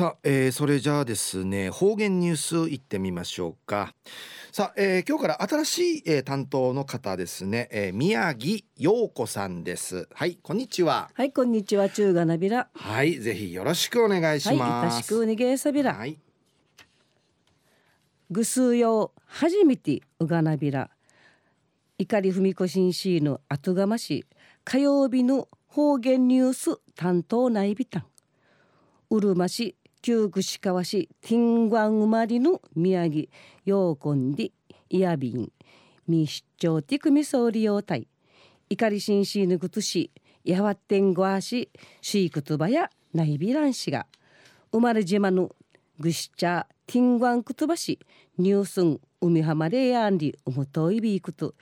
さあ、えー、それじゃあですね方言ニュースいってみましょうか。さあ、えー、今日から新しい、えー、担当の方ですね、えー、宮城陽子さんです。はいこんにちは。はいこんにちは。中がなびら。はいぜひよろしくお願いします。はいよろしくお願いさびら。はい。ぐすよ初めてうがなびら。怒り文子紳士の後がまし火曜日の方言ニュース担当内ビタンうるま市旧串川市ティングワン生まれの宮城陽根でイヤビン密張ティクミソーリ用隊怒り紳士ぬぐとしやわってんごあしシークトバやナイビランシが生まれ島のぐしちゃティングワンクトバしニュースン海浜でやんりおもといびいくと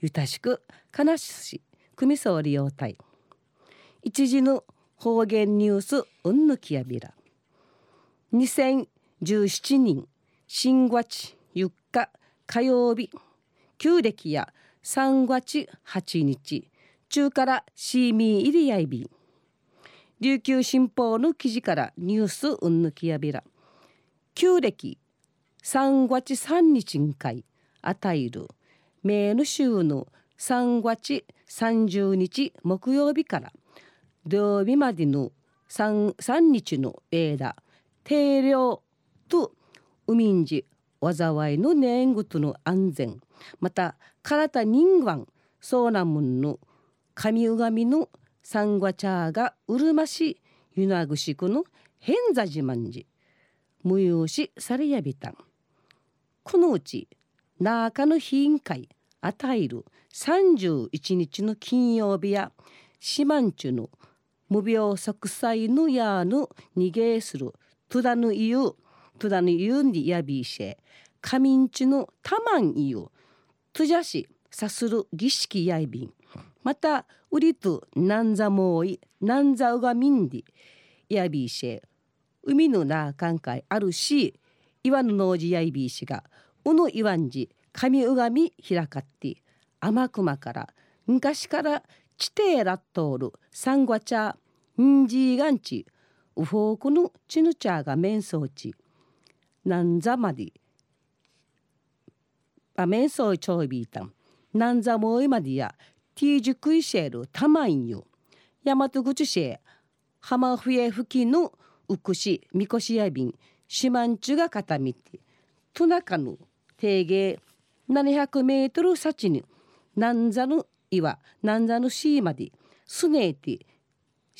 ゆたしく悲ししくみそうり用隊一時の方言ニュースうんぬきやびら2017年新月4日火曜日旧暦や3月8日中からシーミー入りやいび琉球新報の記事からニュースうんぬきやびら。旧暦3月3日んかいあたいる名の週の3月30日木曜日から土曜日までの 3, 3日の間定量と海んじ災いの年ごとの安全。また体人間そうなもんの神拝のサンゴチャーがうるましゆなぐしくの変座自慢じ無用しされやびたん。このうち中の委員会与える31日の金曜日や四万中の無病息災のやの逃げするトゥダヌイユトゥダヌイユンディヤビーシェカミンチのタマンイユトゥジャシさする儀式やいびんまたウリトナンザモーイナンザウガミンディヤビーシェ海のなかんかいあるし岩の農事やいびいしがうのいわんじ神うがみ開かって甘くまから昔から地底ラットールサンゴチャンジーガンチウフォークのチヌチャーが面相地なんざまで。あ面相ちょいびいたんなんざもいまでや。ティージクイシェルたまんよ。大和口シェ浜笛付近のうくし。みこしやびん。四万中が固めて。トナカの定芸700メートル先に。南座の岩。南座のシーまで。スネーティ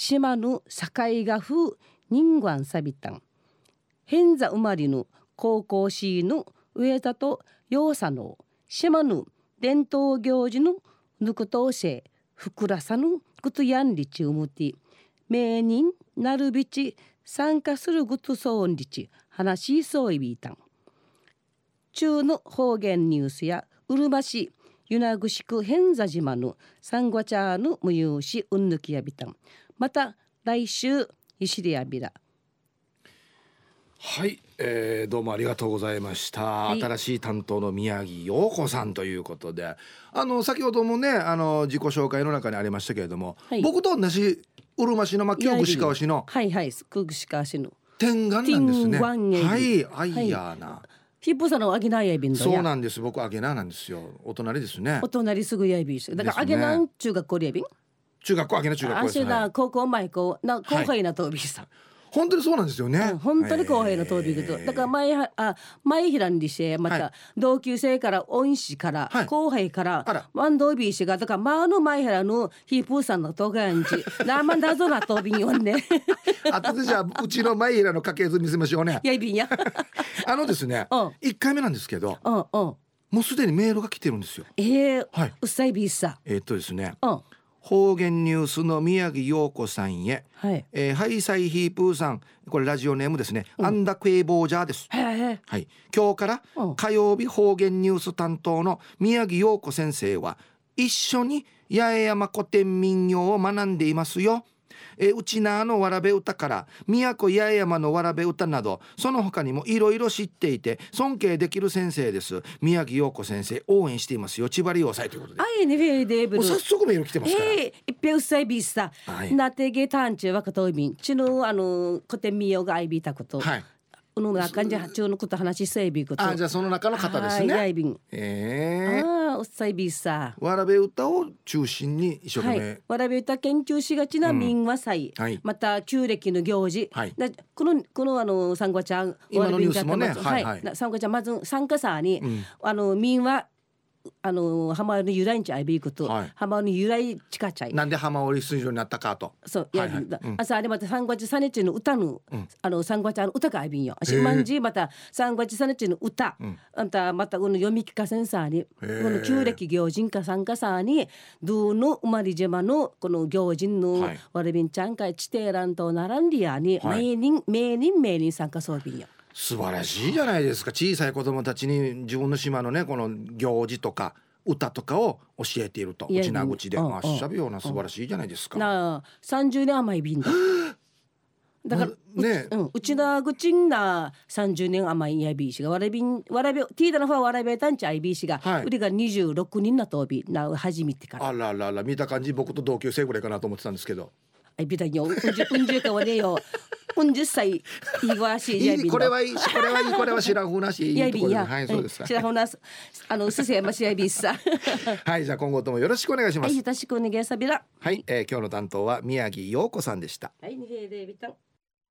島の境が風人間サビタン変座生まれの高校シーの上田と洋佐の島の伝統行事のぬくとうせふくらさぬぐとやんりちうむて名人なるびち参加するぐとそうりち話しそういびいたん。中の方言ニュースやうるま市ユナグシク変座島のサンゴチャーの無用しうんぬきやびたん。また来週石りやびら。はい、えー、どうもありがとうございました、はい、新しい担当の宮城陽子さんということで。あの先ほどもねあの自己紹介の中にありましたけれども、はい、僕と同じうるま市の牧京串川市のはいはい串川市の天眼なんですね。はいアイヤーな、はいヒップさんのアゲナやびんそうなんです。僕アゲナなんですよ。お隣ですね。お隣すぐやびだからアゲナ中学校やびん？中学校あげな中学校です、ね、あ高校前校な後輩なとびさん、本当にそうなんですよね、うん、本当に後輩のとびくと、だから前あ前平にしてまた同級生から恩師から、後輩からワンドービー氏がだからまあの前平のヒープーさんのとがんちなまだぞなとびんよねあとでじゃあうちの前平の家系図見せましょうねやいびんやあのですね一、回目なんですけど、うんうん、もうすでにメールが来てるんですよええー、はい、うっさいびーさえー、っとですね、うん方言ニュースの宮城陽子さんへ、はい、えー、ハイサイヒープーさん。これラジオネームですね、うん、アンダクエイボージャーです、はい、今日から火曜日方言ニュース担当の宮城陽子先生は一緒に八重山古典民謡を学んでいますよえー、内縄のわらべ歌から宮古八重山のわらべ歌などその他にもいろいろ知っていて尊敬できる先生です。宮城陽子先生応援していますよ。千葉要塞ということで。あいねフェデーブル。早速メール来てますから、ええ一平うっさ。いビーさ、はい、なてげたんちゅうわかといびんちのあの古典みよがあいびたこと。はい。この中じゃ中のこと話しせいびこと。あじゃあその中の方ですね。ええああおっさいびさ。わらべ歌を中心に一生懸は命、い、わらび歌研究しがちな民話祭、はい。また旧暦の行事、はい。だこのこのあのサンゴちゃん今のニュースもね。はいはい。なサンゴちゃんまず参加者に、うん。あの民話あの浜の由来んちあいびいこと、はい。浜の由来近ちゃいなんで浜織水上になったかと。そう、はいはい。朝あれまた三月三日の歌の、うん。あの三月あの歌があいびんよ。あしまんじまた三月三日の歌、うん。あんたまたこの読み聞かせんさに、こえの旧暦行人か参加さに、どの生まれ島のこの行人のはい。われびんちゃんかい地底乱と並んでやに、はい。名人名人名人参加そうびんよ。素晴らしいじゃないですか。小さい子供たちに自分の島のねこの行事とか歌とかを教えていると。いや内縄口でうんあっしゃるような素晴らしいじゃないですか。なあ三十年甘いびんだ。だから、まね。ううん、うちなぐちんな30年甘いやびしがわらびんわらびティーダのファわらびたんちあいびしが、はい。うりが26人なとびな初めてから。あららら見た感じ僕と同級生ぐらいかなと思ってたんですけど。あいびだよ。うんじゅうんじゅうかわねようんじゅっ歳いいわしいやびんいいこれはいいしこれはいいこれは白風なし いいはいそうですん白ほなあのすせやましやびっさ。はいじゃあ今後ともよろしくお願いします。はいよろしくお願いさびらはい、えー、今日の担当は宮城陽子さんでした。はいにへいでびたん